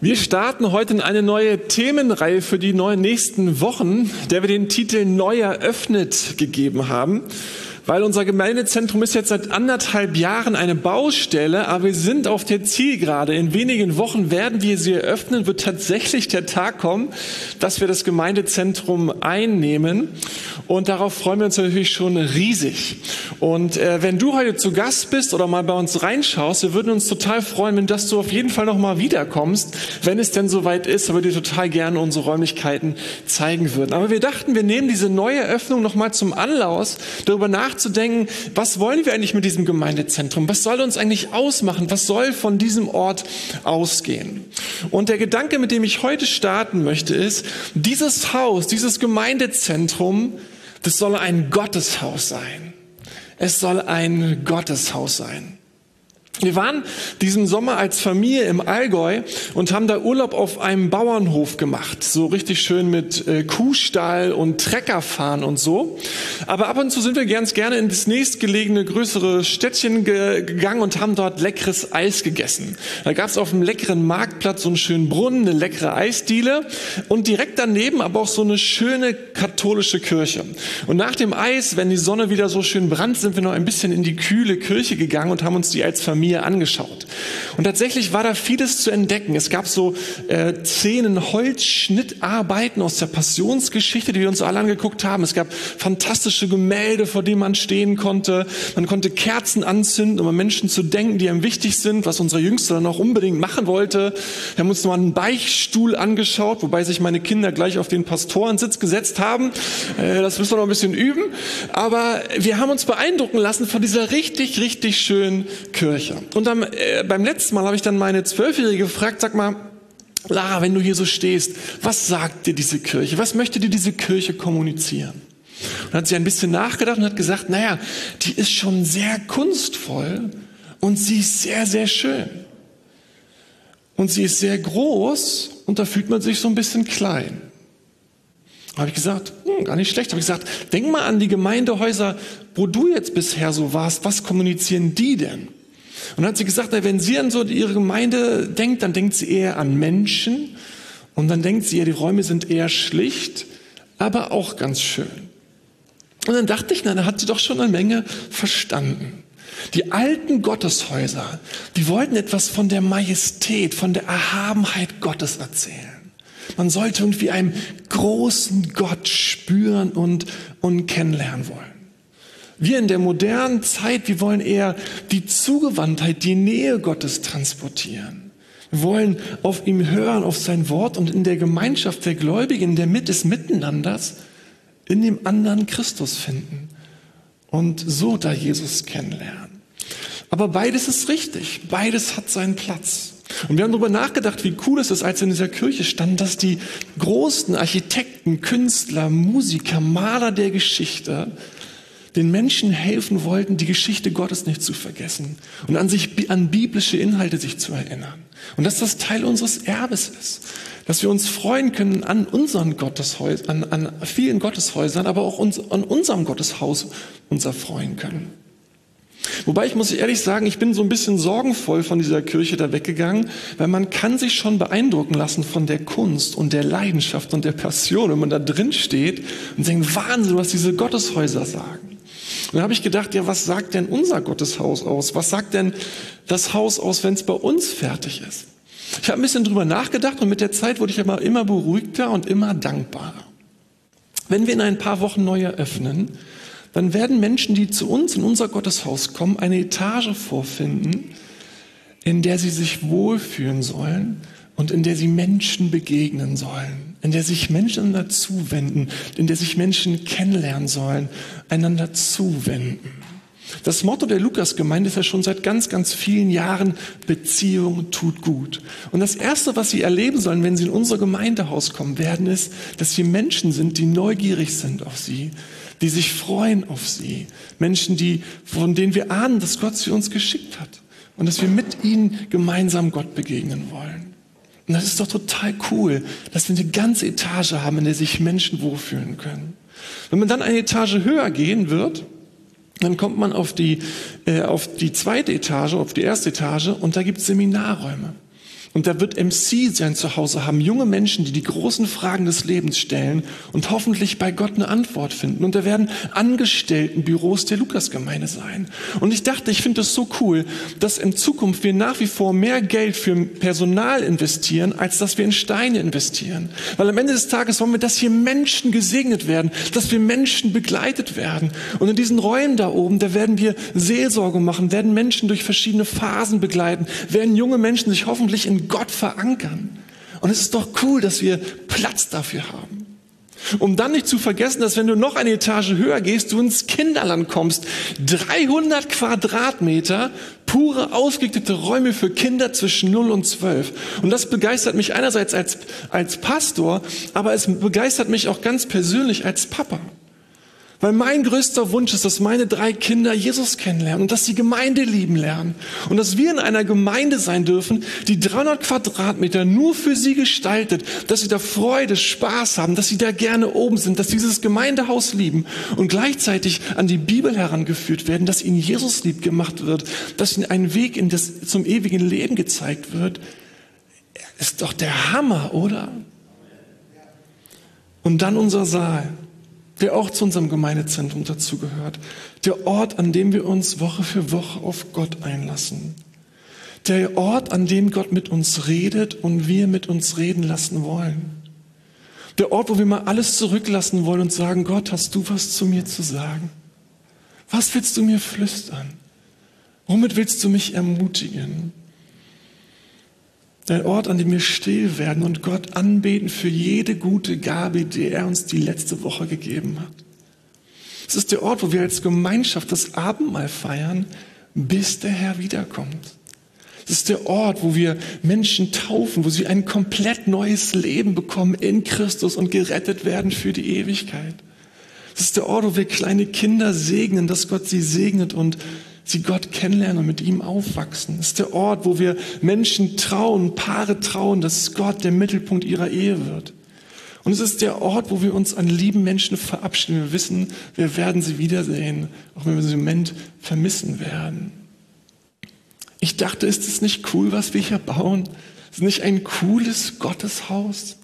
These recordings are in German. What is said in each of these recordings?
Wir starten heute in eine neue Themenreihe für die nächsten Wochen, der wir den Titel Neu eröffnet gegeben haben weil unser Gemeindezentrum ist jetzt seit anderthalb Jahren eine Baustelle, aber wir sind auf der Zielgerade. In wenigen Wochen werden wir sie eröffnen, wird tatsächlich der Tag kommen, dass wir das Gemeindezentrum einnehmen. Und darauf freuen wir uns natürlich schon riesig. Und äh, wenn du heute zu Gast bist oder mal bei uns reinschaust, wir würden uns total freuen, wenn dass du auf jeden Fall noch mal wiederkommst, wenn es denn soweit ist, aber dir total gerne unsere Räumlichkeiten zeigen würden. Aber wir dachten, wir nehmen diese neue Eröffnung noch mal zum Anlass, darüber nachzudenken, nachzudenken, was wollen wir eigentlich mit diesem Gemeindezentrum? Was soll uns eigentlich ausmachen? Was soll von diesem Ort ausgehen? Und der Gedanke, mit dem ich heute starten möchte, ist, dieses Haus, dieses Gemeindezentrum, das soll ein Gotteshaus sein. Es soll ein Gotteshaus sein. Wir waren diesen Sommer als Familie im Allgäu und haben da Urlaub auf einem Bauernhof gemacht. So richtig schön mit äh, Kuhstall und Treckerfahren und so. Aber ab und zu sind wir ganz gerne in das nächstgelegene größere Städtchen ge gegangen und haben dort leckeres Eis gegessen. Da gab es auf einem leckeren Marktplatz so einen schönen Brunnen, eine leckere Eisdiele und direkt daneben aber auch so eine schöne katholische Kirche. Und nach dem Eis, wenn die Sonne wieder so schön brannt, sind wir noch ein bisschen in die kühle Kirche gegangen und haben uns die als Familie mir angeschaut. Und tatsächlich war da vieles zu entdecken. Es gab so äh, Szenen, Holzschnittarbeiten aus der Passionsgeschichte, die wir uns alle angeguckt haben. Es gab fantastische Gemälde, vor denen man stehen konnte. Man konnte Kerzen anzünden, um an Menschen zu denken, die einem wichtig sind, was unser Jüngster dann auch unbedingt machen wollte. Wir haben uns noch einen Beichtstuhl angeschaut, wobei sich meine Kinder gleich auf den Pastorensitz gesetzt haben. Äh, das müssen wir noch ein bisschen üben. Aber wir haben uns beeindrucken lassen von dieser richtig, richtig schönen Kirche. Und am, äh, beim letzten Mal habe ich dann meine Zwölfjährige gefragt, sag mal, Lara, wenn du hier so stehst, was sagt dir diese Kirche? Was möchte dir diese Kirche kommunizieren? Und hat sie ein bisschen nachgedacht und hat gesagt, naja, die ist schon sehr kunstvoll und sie ist sehr, sehr schön. Und sie ist sehr groß und da fühlt man sich so ein bisschen klein. Habe ich gesagt, hm, gar nicht schlecht. Habe ich gesagt, denk mal an die Gemeindehäuser, wo du jetzt bisher so warst. Was kommunizieren die denn? Und dann hat sie gesagt, wenn sie an so ihre Gemeinde denkt, dann denkt sie eher an Menschen und dann denkt sie, ja, die Räume sind eher schlicht, aber auch ganz schön. Und dann dachte ich, na, da hat sie doch schon eine Menge verstanden. Die alten Gotteshäuser, die wollten etwas von der Majestät, von der Erhabenheit Gottes erzählen. Man sollte irgendwie einen großen Gott spüren und, und kennenlernen wollen. Wir in der modernen Zeit, wir wollen eher die Zugewandtheit, die Nähe Gottes transportieren. Wir wollen auf ihm hören, auf sein Wort und in der Gemeinschaft der Gläubigen, in der Mitte des Miteinanders, in dem anderen Christus finden und so da Jesus kennenlernen. Aber beides ist richtig, beides hat seinen Platz. Und wir haben darüber nachgedacht, wie cool es ist, als in dieser Kirche stand, dass die großen Architekten, Künstler, Musiker, Maler der Geschichte den Menschen helfen wollten, die Geschichte Gottes nicht zu vergessen und an sich, an biblische Inhalte sich zu erinnern. Und dass das Teil unseres Erbes ist. Dass wir uns freuen können an unseren Gotteshäusern, an, an vielen Gotteshäusern, aber auch uns, an unserem Gotteshaus uns erfreuen können. Wobei ich muss ehrlich sagen, ich bin so ein bisschen sorgenvoll von dieser Kirche da weggegangen, weil man kann sich schon beeindrucken lassen von der Kunst und der Leidenschaft und der Passion, wenn man da drin steht und denkt, Wahnsinn, was diese Gotteshäuser sagen. Dann habe ich gedacht, ja, was sagt denn unser Gotteshaus aus? Was sagt denn das Haus aus, wenn es bei uns fertig ist? Ich habe ein bisschen drüber nachgedacht und mit der Zeit wurde ich aber immer beruhigter und immer dankbarer. Wenn wir in ein paar Wochen neu eröffnen, dann werden Menschen, die zu uns in unser Gotteshaus kommen, eine Etage vorfinden, in der sie sich wohlfühlen sollen und in der sie Menschen begegnen sollen in der sich Menschen einander zuwenden, in der sich Menschen kennenlernen sollen, einander zuwenden. Das Motto der Lukas-Gemeinde ist ja schon seit ganz, ganz vielen Jahren, Beziehung tut gut. Und das Erste, was Sie erleben sollen, wenn Sie in unser Gemeindehaus kommen werden, ist, dass hier Menschen sind, die neugierig sind auf Sie, die sich freuen auf Sie. Menschen, die, von denen wir ahnen, dass Gott sie uns geschickt hat und dass wir mit ihnen gemeinsam Gott begegnen wollen. Und das ist doch total cool, dass wir eine ganze Etage haben, in der sich Menschen wohlfühlen können. Wenn man dann eine Etage höher gehen wird, Dann kommt man auf die, äh, auf die zweite Etage, auf die erste Etage und da gibt es Seminarräume. Und da wird MC sein Zuhause haben, junge Menschen, die die großen Fragen des Lebens stellen und hoffentlich bei Gott eine Antwort finden. Und da werden Angestelltenbüros der Lukasgemeinde sein. Und ich dachte, ich finde das so cool, dass in Zukunft wir nach wie vor mehr Geld für Personal investieren, als dass wir in Steine investieren. Weil am Ende des Tages wollen wir, dass hier Menschen gesegnet werden, dass wir Menschen begleitet werden. Und in diesen Räumen da oben, da werden wir Seelsorge machen, werden Menschen durch verschiedene Phasen begleiten, werden junge Menschen sich hoffentlich in Gott verankern. Und es ist doch cool, dass wir Platz dafür haben. Um dann nicht zu vergessen, dass wenn du noch eine Etage höher gehst, du ins Kinderland kommst. 300 Quadratmeter pure, ausgegliedete Räume für Kinder zwischen 0 und 12. Und das begeistert mich einerseits als, als Pastor, aber es begeistert mich auch ganz persönlich als Papa. Weil mein größter Wunsch ist, dass meine drei Kinder Jesus kennenlernen und dass sie Gemeinde lieben lernen. Und dass wir in einer Gemeinde sein dürfen, die 300 Quadratmeter nur für sie gestaltet, dass sie da Freude, Spaß haben, dass sie da gerne oben sind, dass sie dieses Gemeindehaus lieben und gleichzeitig an die Bibel herangeführt werden, dass ihnen Jesus lieb gemacht wird, dass ihnen ein Weg in das, zum ewigen Leben gezeigt wird. Ist doch der Hammer, oder? Und dann unser Saal der auch zu unserem Gemeindezentrum dazugehört. Der Ort, an dem wir uns Woche für Woche auf Gott einlassen. Der Ort, an dem Gott mit uns redet und wir mit uns reden lassen wollen. Der Ort, wo wir mal alles zurücklassen wollen und sagen, Gott, hast du was zu mir zu sagen? Was willst du mir flüstern? Womit willst du mich ermutigen? Ein Ort, an dem wir still werden und Gott anbeten für jede gute Gabe, die er uns die letzte Woche gegeben hat. Es ist der Ort, wo wir als Gemeinschaft das Abendmahl feiern, bis der Herr wiederkommt. Es ist der Ort, wo wir Menschen taufen, wo sie ein komplett neues Leben bekommen in Christus und gerettet werden für die Ewigkeit. Es ist der Ort, wo wir kleine Kinder segnen, dass Gott sie segnet und sie Gott kennenlernen und mit ihm aufwachsen. Es ist der Ort, wo wir Menschen trauen, Paare trauen, dass Gott der Mittelpunkt ihrer Ehe wird. Und es ist der Ort, wo wir uns an lieben Menschen verabschieden. Wir wissen, wir werden sie wiedersehen, auch wenn wir sie im Moment vermissen werden. Ich dachte, ist es nicht cool, was wir hier bauen? Ist es nicht ein cooles Gotteshaus?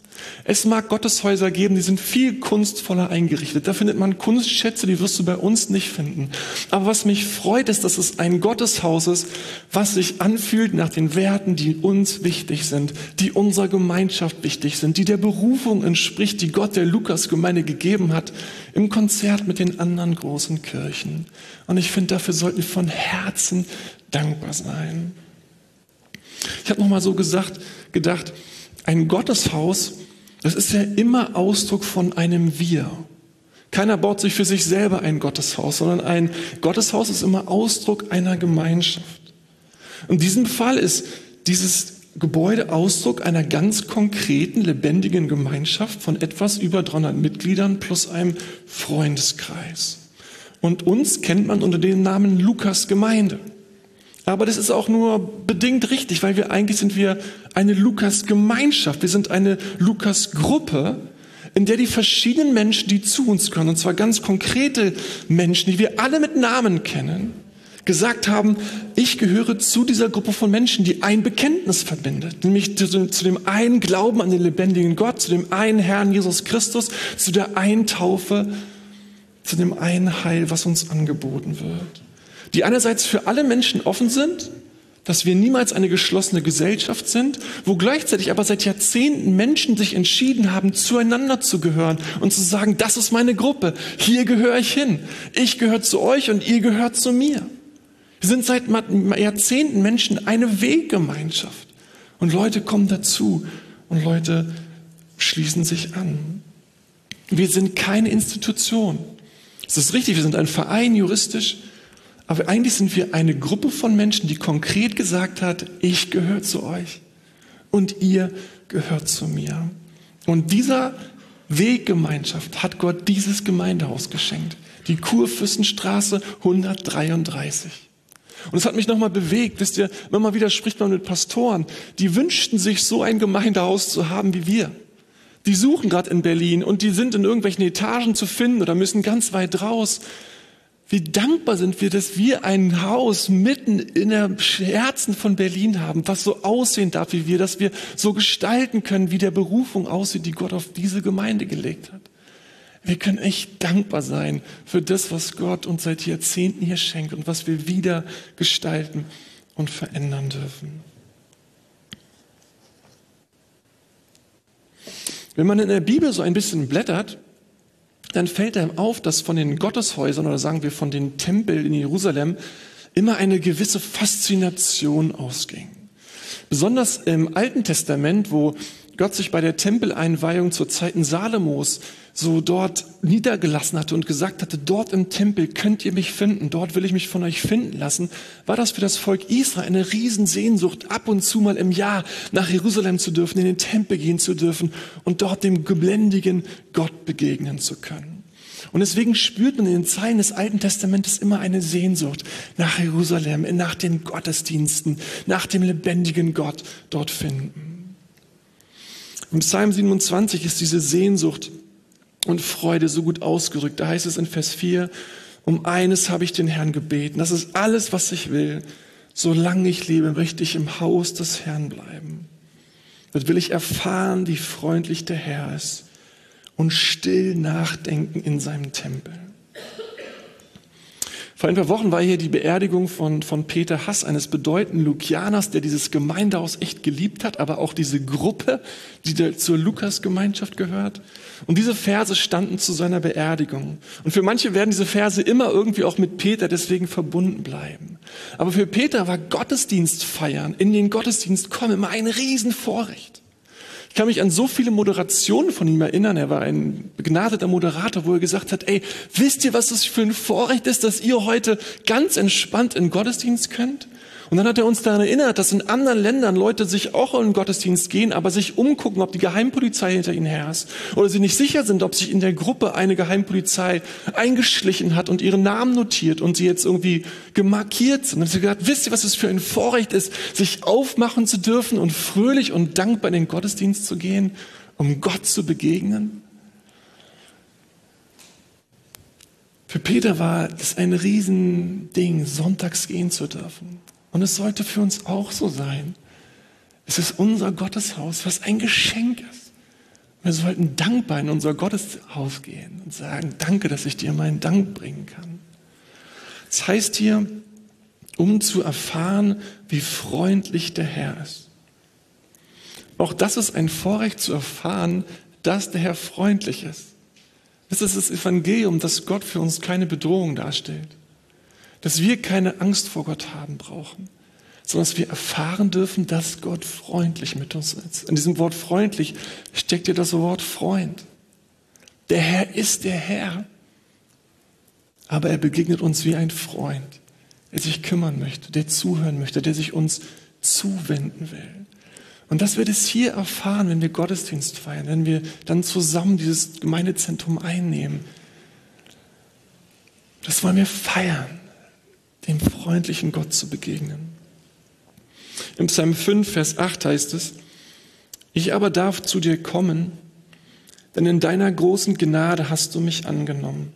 Es mag Gotteshäuser geben, die sind viel kunstvoller eingerichtet. Da findet man Kunstschätze, die wirst du bei uns nicht finden. Aber was mich freut, ist, dass es ein Gotteshaus ist, was sich anfühlt nach den Werten, die uns wichtig sind, die unserer Gemeinschaft wichtig sind, die der Berufung entspricht, die Gott der Lukas-Gemeinde gegeben hat, im Konzert mit den anderen großen Kirchen. Und ich finde, dafür sollten wir von Herzen dankbar sein. Ich habe nochmal so gesagt, gedacht, ein Gotteshaus das ist ja immer Ausdruck von einem Wir. Keiner baut sich für sich selber ein Gotteshaus, sondern ein Gotteshaus ist immer Ausdruck einer Gemeinschaft. In diesem Fall ist dieses Gebäude Ausdruck einer ganz konkreten, lebendigen Gemeinschaft von etwas über 300 Mitgliedern plus einem Freundeskreis. Und uns kennt man unter dem Namen Lukas Gemeinde. Aber das ist auch nur bedingt richtig, weil wir eigentlich sind wir eine Lukas-Gemeinschaft. Wir sind eine Lukas-Gruppe, in der die verschiedenen Menschen, die zu uns gehören, und zwar ganz konkrete Menschen, die wir alle mit Namen kennen, gesagt haben, ich gehöre zu dieser Gruppe von Menschen, die ein Bekenntnis verbindet, nämlich zu dem einen Glauben an den lebendigen Gott, zu dem einen Herrn Jesus Christus, zu der einen Taufe, zu dem einen Heil, was uns angeboten wird die einerseits für alle Menschen offen sind, dass wir niemals eine geschlossene Gesellschaft sind, wo gleichzeitig aber seit Jahrzehnten Menschen sich entschieden haben, zueinander zu gehören und zu sagen, das ist meine Gruppe, hier gehöre ich hin, ich gehöre zu euch und ihr gehört zu mir. Wir sind seit Jahrzehnten Menschen eine Weggemeinschaft und Leute kommen dazu und Leute schließen sich an. Wir sind keine Institution. Es ist richtig, wir sind ein Verein juristisch, aber eigentlich sind wir eine Gruppe von Menschen, die konkret gesagt hat, ich gehöre zu euch und ihr gehört zu mir. Und dieser Weggemeinschaft hat Gott dieses Gemeindehaus geschenkt. Die Kurfürstenstraße 133. Und es hat mich nochmal bewegt, wisst ihr, man wieder spricht man mit Pastoren, die wünschten sich so ein Gemeindehaus zu haben wie wir. Die suchen gerade in Berlin und die sind in irgendwelchen Etagen zu finden oder müssen ganz weit raus Wie dankbar sind wir, dass wir ein Haus mitten in der Herzen von Berlin haben, was so aussehen darf wie wir, dass wir so gestalten können, wie der Berufung aussieht, die Gott auf diese Gemeinde gelegt hat. Wir können echt dankbar sein für das, was Gott uns seit Jahrzehnten hier schenkt und was wir wieder gestalten und verändern dürfen. Wenn man in der Bibel so ein bisschen blättert, dann fällt einem auf, dass von den Gotteshäusern oder sagen wir von den Tempeln in Jerusalem immer eine gewisse Faszination ausging. Besonders im Alten Testament, wo Gott sich bei der Tempeleinweihung zur Zeiten Salomos so dort niedergelassen hatte und gesagt hatte, dort im Tempel könnt ihr mich finden, dort will ich mich von euch finden lassen, war das für das Volk Israel eine Riesensehnsucht, ab und zu mal im Jahr nach Jerusalem zu dürfen, in den Tempel gehen zu dürfen und dort dem geblendigen Gott begegnen zu können. Und deswegen spürt man in den Zeilen des Alten Testamentes immer eine Sehnsucht nach Jerusalem, nach den Gottesdiensten, nach dem lebendigen Gott dort finden. Im Psalm 27 ist diese Sehnsucht und Freude so gut ausgerückt. Da heißt es in Vers 4, um eines habe ich den Herrn gebeten. Das ist alles, was ich will. Solange ich lebe, möchte ich im Haus des Herrn bleiben. Dort will ich erfahren, wie freundlich der Herr ist und still nachdenken in seinem Tempel. Vor ein paar Wochen war hier die Beerdigung von, von Peter Hass, eines bedeutenden Lukianers, der dieses Gemeindehaus echt geliebt hat, aber auch diese Gruppe, die zur Lukas-Gemeinschaft gehört. Und diese Verse standen zu seiner Beerdigung. Und für manche werden diese Verse immer irgendwie auch mit Peter deswegen verbunden bleiben. Aber für Peter war Gottesdienst feiern, in den Gottesdienst kommen, immer ein Riesenvorrecht. Ich kann mich an so viele Moderationen von ihm erinnern. Er war ein begnadeter Moderator, wo er gesagt hat, ey, wisst ihr, was es für ein Vorrecht ist, dass ihr heute ganz entspannt in Gottesdienst könnt? Und dann hat er uns daran erinnert, dass in anderen Ländern Leute sich auch in den Gottesdienst gehen, aber sich umgucken, ob die Geheimpolizei hinter ihnen her ist. Oder sie nicht sicher sind, ob sich in der Gruppe eine Geheimpolizei eingeschlichen hat und ihren Namen notiert und sie jetzt irgendwie gemarkiert sind. Und hat gesagt, wisst ihr, was es für ein Vorrecht ist, sich aufmachen zu dürfen und fröhlich und dankbar in den Gottesdienst zu gehen, um Gott zu begegnen? Für Peter war es ein Riesending, sonntags gehen zu dürfen. Und es sollte für uns auch so sein. Es ist unser Gotteshaus, was ein Geschenk ist. Wir sollten dankbar in unser Gotteshaus gehen und sagen, danke, dass ich dir meinen Dank bringen kann. Das heißt hier, um zu erfahren, wie freundlich der Herr ist. Auch das ist ein Vorrecht zu erfahren, dass der Herr freundlich ist. Das ist das Evangelium, dass Gott für uns keine Bedrohung darstellt dass wir keine Angst vor Gott haben brauchen, sondern dass wir erfahren dürfen, dass Gott freundlich mit uns ist. In diesem Wort freundlich steckt ja das Wort Freund. Der Herr ist der Herr, aber er begegnet uns wie ein Freund, der sich kümmern möchte, der zuhören möchte, der sich uns zuwenden will. Und das wird es hier erfahren, wenn wir Gottesdienst feiern, wenn wir dann zusammen dieses Gemeindezentrum einnehmen. Das wollen wir feiern dem freundlichen Gott zu begegnen. Im Psalm 5, Vers 8 heißt es, ich aber darf zu dir kommen, denn in deiner großen Gnade hast du mich angenommen.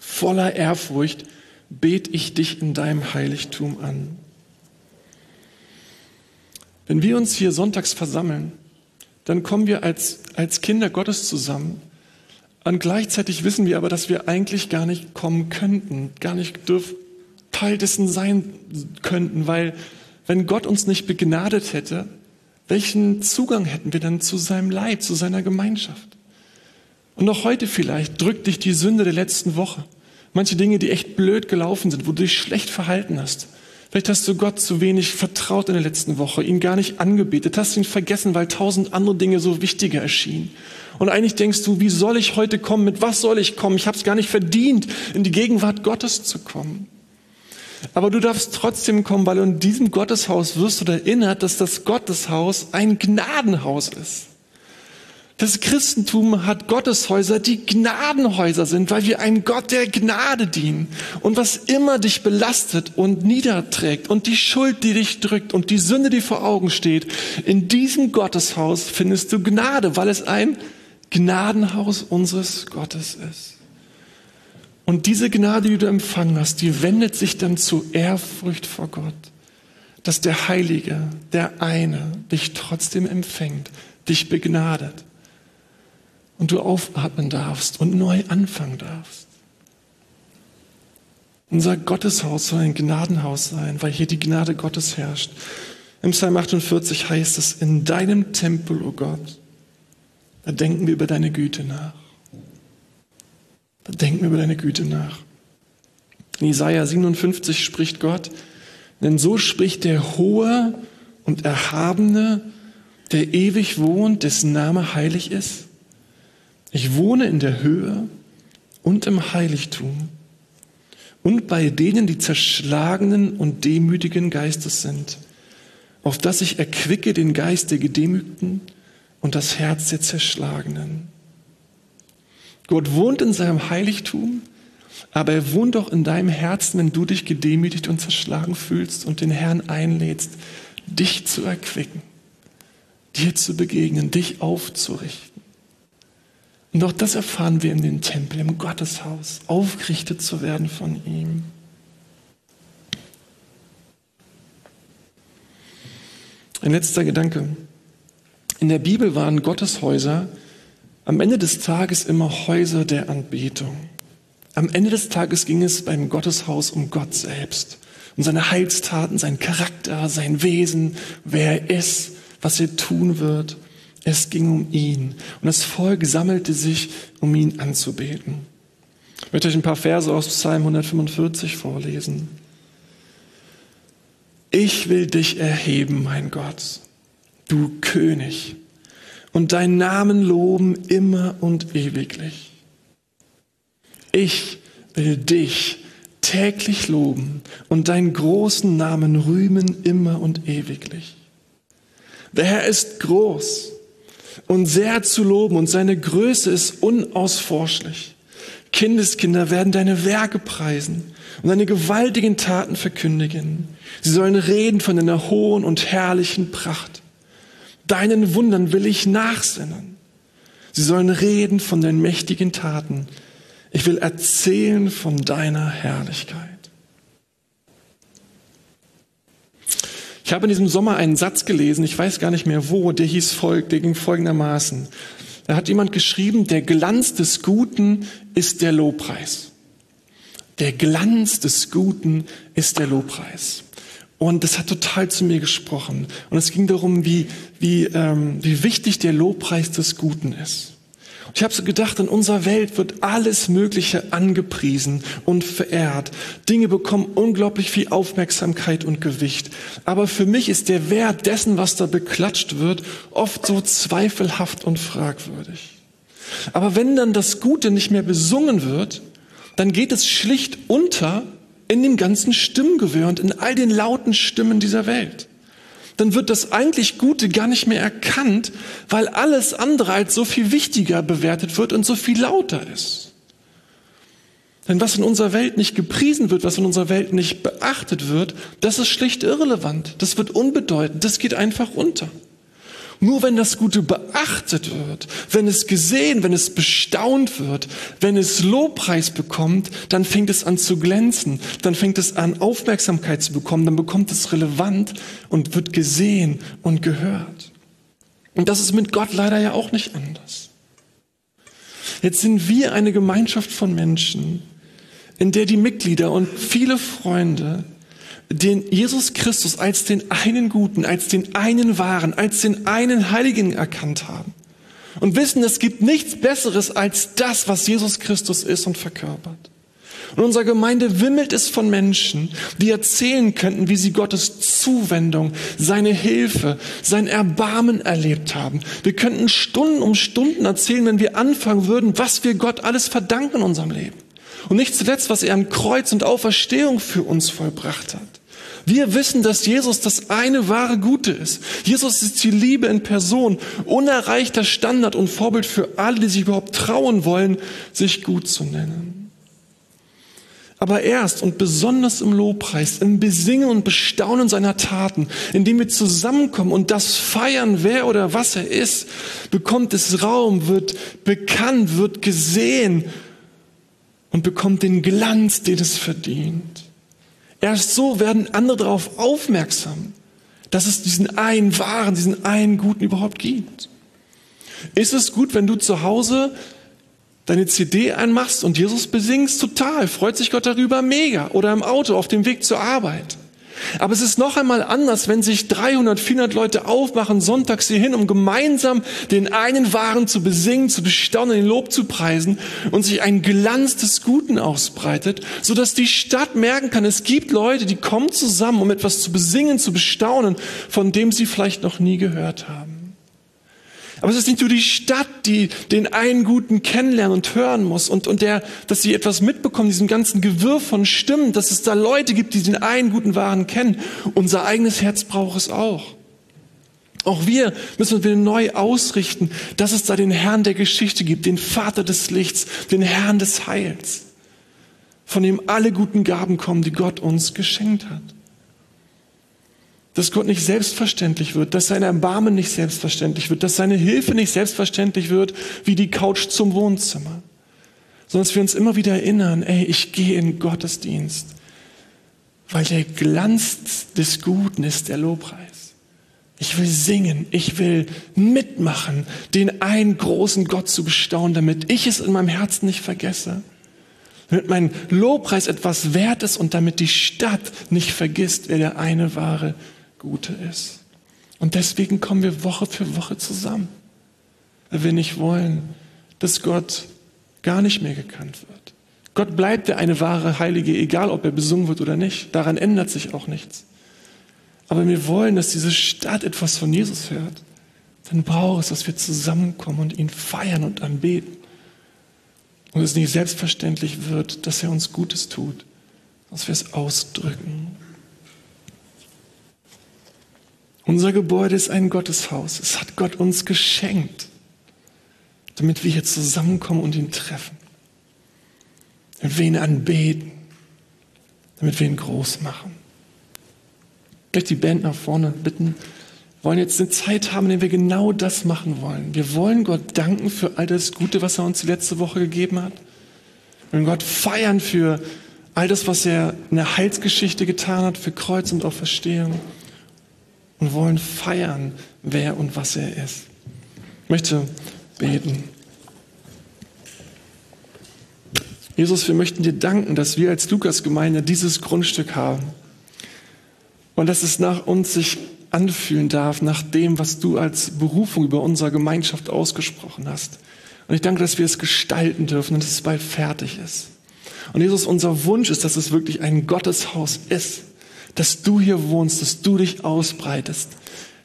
Voller Ehrfurcht bet ich dich in deinem Heiligtum an. Wenn wir uns hier sonntags versammeln, dann kommen wir als, als Kinder Gottes zusammen. Und gleichzeitig wissen wir aber, dass wir eigentlich gar nicht kommen könnten, gar nicht dürfen, Teil dessen sein könnten, weil wenn Gott uns nicht begnadet hätte, welchen Zugang hätten wir dann zu seinem Leib, zu seiner Gemeinschaft? Und auch heute vielleicht drückt dich die Sünde der letzten Woche. Manche Dinge, die echt blöd gelaufen sind, wo du dich schlecht verhalten hast. Vielleicht hast du Gott zu wenig vertraut in der letzten Woche, ihn gar nicht angebetet, hast ihn vergessen, weil tausend andere Dinge so wichtiger erschienen. Und eigentlich denkst du, wie soll ich heute kommen? Mit was soll ich kommen? Ich habe es gar nicht verdient, in die Gegenwart Gottes zu kommen. Aber du darfst trotzdem kommen, weil in diesem Gotteshaus wirst du erinnert, dass das Gotteshaus ein Gnadenhaus ist. Das Christentum hat Gotteshäuser, die Gnadenhäuser sind, weil wir einem Gott der Gnade dienen. Und was immer dich belastet und niederträgt und die Schuld, die dich drückt und die Sünde, die vor Augen steht, in diesem Gotteshaus findest du Gnade, weil es ein Gnadenhaus unseres Gottes ist. Und diese Gnade, die du empfangen hast, die wendet sich dann zu Ehrfurcht vor Gott, dass der Heilige, der eine, dich trotzdem empfängt, dich begnadet und du aufatmen darfst und neu anfangen darfst. Unser Gotteshaus soll ein Gnadenhaus sein, weil hier die Gnade Gottes herrscht. Im Psalm 48 heißt es, in deinem Tempel, o oh Gott, da denken wir über deine Güte nach. Da denken wir über deine Güte nach. In Isaiah 57 spricht Gott, denn so spricht der Hohe und Erhabene, der ewig wohnt, dessen Name heilig ist. Ich wohne in der Höhe und im Heiligtum und bei denen, die zerschlagenen und demütigen Geistes sind, auf dass ich erquicke den Geist der Gedemütigten und das Herz der Zerschlagenen. Gott wohnt in seinem Heiligtum, aber er wohnt auch in deinem Herzen, wenn du dich gedemütigt und zerschlagen fühlst und den Herrn einlädst, dich zu erquicken, dir zu begegnen, dich aufzurichten. Und auch das erfahren wir in den Tempel, im Gotteshaus, aufgerichtet zu werden von ihm. Ein letzter Gedanke. In der Bibel waren Gotteshäuser am Ende des Tages immer Häuser der Anbetung. Am Ende des Tages ging es beim Gotteshaus um Gott selbst, um seine Heilstaten, seinen Charakter, sein Wesen, wer er ist, was er tun wird. Es ging um ihn. Und das Volk sammelte sich, um ihn anzubeten. Ich möchte euch ein paar Verse aus Psalm 145 vorlesen. Ich will dich erheben, mein Gott, du König, und deinen Namen loben immer und ewiglich. Ich will dich täglich loben und deinen großen Namen rühmen immer und ewiglich. Der Herr ist groß und sehr zu loben und seine Größe ist unausforschlich. Kindeskinder werden deine Werke preisen und deine gewaltigen Taten verkündigen. Sie sollen reden von deiner hohen und herrlichen Pracht. Deinen Wundern will ich nachsinnen. Sie sollen reden von deinen mächtigen Taten. Ich will erzählen von deiner Herrlichkeit. Ich habe in diesem Sommer einen Satz gelesen, ich weiß gar nicht mehr wo, der hieß folgt, der ging folgendermaßen. Da hat jemand geschrieben, der Glanz des Guten ist der Lobpreis. Der Glanz des Guten ist der Lobpreis. Und das hat total zu mir gesprochen. Und es ging darum, wie, wie, ähm, wie wichtig der Lobpreis des Guten ist. Ich habe so gedacht, in unserer Welt wird alles Mögliche angepriesen und verehrt. Dinge bekommen unglaublich viel Aufmerksamkeit und Gewicht. Aber für mich ist der Wert dessen, was da beklatscht wird, oft so zweifelhaft und fragwürdig. Aber wenn dann das Gute nicht mehr besungen wird, dann geht es schlicht unter in dem ganzen Stimmgewirr und in all den lauten Stimmen dieser Welt. Dann wird das eigentlich Gute gar nicht mehr erkannt, weil alles andere als so viel wichtiger bewertet wird und so viel lauter ist. Denn was in unserer Welt nicht gepriesen wird, was in unserer Welt nicht beachtet wird, das ist schlicht irrelevant. Das wird unbedeutend. Das geht einfach unter. Nur wenn das Gute beachtet wird, wenn es gesehen, wenn es bestaunt wird, wenn es Lobpreis bekommt, dann fängt es an zu glänzen, dann fängt es an Aufmerksamkeit zu bekommen, dann bekommt es relevant und wird gesehen und gehört. Und das ist mit Gott leider ja auch nicht anders. Jetzt sind wir eine Gemeinschaft von Menschen, in der die Mitglieder und viele Freunde den Jesus Christus als den einen Guten, als den einen Wahren, als den einen Heiligen erkannt haben und wissen, es gibt nichts Besseres als das, was Jesus Christus ist und verkörpert. Und unserer Gemeinde wimmelt es von Menschen, die erzählen könnten, wie sie Gottes Zuwendung, seine Hilfe, sein Erbarmen erlebt haben. Wir könnten Stunden um Stunden erzählen, wenn wir anfangen würden, was wir Gott alles verdanken in unserem Leben. Und nicht zuletzt, was er am Kreuz und Auferstehung für uns vollbracht hat. Wir wissen, dass Jesus das eine wahre Gute ist. Jesus ist die Liebe in Person, unerreichter Standard und Vorbild für alle, die sich überhaupt trauen wollen, sich gut zu nennen. Aber erst und besonders im Lobpreis, im Besingen und Bestaunen seiner Taten, indem wir zusammenkommen und das feiern, wer oder was er ist, bekommt es Raum, wird bekannt, wird gesehen und bekommt den Glanz, den es verdient. Erst so werden andere darauf aufmerksam, dass es diesen einen wahren, diesen einen guten überhaupt gibt. Ist es gut, wenn du zu Hause deine CD einmachst und Jesus besingst? Total. Freut sich Gott darüber? Mega. Oder im Auto auf dem Weg zur Arbeit. Aber es ist noch einmal anders, wenn sich 300, 400 Leute aufmachen, sonntags hier hin, um gemeinsam den einen Wahren zu besingen, zu bestaunen, den Lob zu preisen und sich ein Glanz des Guten ausbreitet, so dass die Stadt merken kann, es gibt Leute, die kommen zusammen, um etwas zu besingen, zu bestaunen, von dem sie vielleicht noch nie gehört haben. Aber es ist nicht nur die Stadt, die den einen Guten kennenlernen und hören muss und, und der, dass sie etwas mitbekommen, diesem ganzen Gewirr von Stimmen, dass es da Leute gibt, die den einen guten Wahren kennen. Unser eigenes Herz braucht es auch. Auch wir müssen uns wieder neu ausrichten, dass es da den Herrn der Geschichte gibt, den Vater des Lichts, den Herrn des Heils, von dem alle guten Gaben kommen, die Gott uns geschenkt hat dass Gott nicht selbstverständlich wird, dass sein Erbarmen nicht selbstverständlich wird, dass seine Hilfe nicht selbstverständlich wird wie die Couch zum Wohnzimmer, sondern dass wir uns immer wieder erinnern, ey, ich gehe in Gottesdienst, weil der Glanz des Guten ist der Lobpreis. Ich will singen, ich will mitmachen, den einen großen Gott zu bestaunen, damit ich es in meinem Herzen nicht vergesse. Damit mein Lobpreis etwas wert ist und damit die Stadt nicht vergisst, wer der eine wahre Gute ist. Und deswegen kommen wir Woche für Woche zusammen, weil wir nicht wollen, dass Gott gar nicht mehr gekannt wird. Gott bleibt der eine wahre Heilige, egal ob er besungen wird oder nicht. Daran ändert sich auch nichts. Aber wir wollen, dass diese Stadt etwas von Jesus hört. Dann braucht es, dass wir zusammenkommen und ihn feiern und anbeten. Und es nicht selbstverständlich wird, dass er uns Gutes tut, dass wir es ausdrücken. Unser Gebäude ist ein Gotteshaus. Es hat Gott uns geschenkt, damit wir hier zusammenkommen und ihn treffen. Damit wir ihn anbeten. Damit wir ihn groß machen. Vielleicht die Band nach vorne bitten. Wir wollen jetzt eine Zeit haben, in der wir genau das machen wollen. Wir wollen Gott danken für all das Gute, was er uns die letzte Woche gegeben hat. Wir wollen Gott feiern für all das, was er in der Heilsgeschichte getan hat, für Kreuz und Auferstehung und wollen feiern, wer und was er ist. Ich möchte beten. Jesus, wir möchten dir danken, dass wir als Lukas-Gemeinde dieses Grundstück haben und dass es nach uns sich anfühlen darf, nach dem, was du als Berufung über unsere Gemeinschaft ausgesprochen hast. Und ich danke, dass wir es gestalten dürfen und dass es bald fertig ist. Und Jesus, unser Wunsch ist, dass es wirklich ein Gotteshaus ist dass du hier wohnst, dass du dich ausbreitest,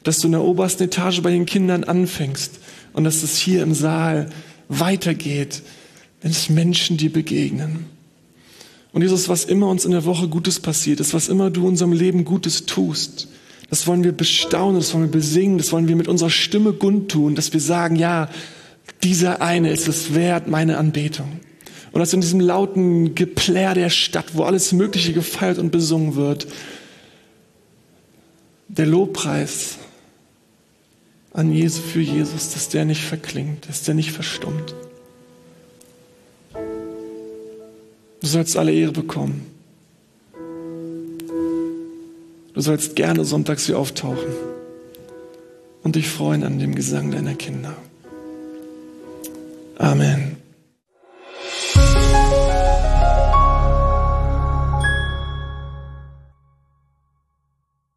dass du in der obersten Etage bei den Kindern anfängst und dass es hier im Saal weitergeht, wenn es Menschen dir begegnen. Und Jesus, was immer uns in der Woche Gutes passiert ist, was immer du unserem Leben Gutes tust, das wollen wir bestaunen, das wollen wir besingen, das wollen wir mit unserer Stimme tun, dass wir sagen, ja, dieser eine ist es wert, meine Anbetung. Und dass in diesem lauten Geplär der Stadt, wo alles Mögliche gefeiert und besungen wird, der Lobpreis an Jesus für Jesus, dass der nicht verklingt, dass der nicht verstummt. Du sollst alle Ehre bekommen. Du sollst gerne sonntags hier auftauchen und dich freuen an dem Gesang deiner Kinder. Amen.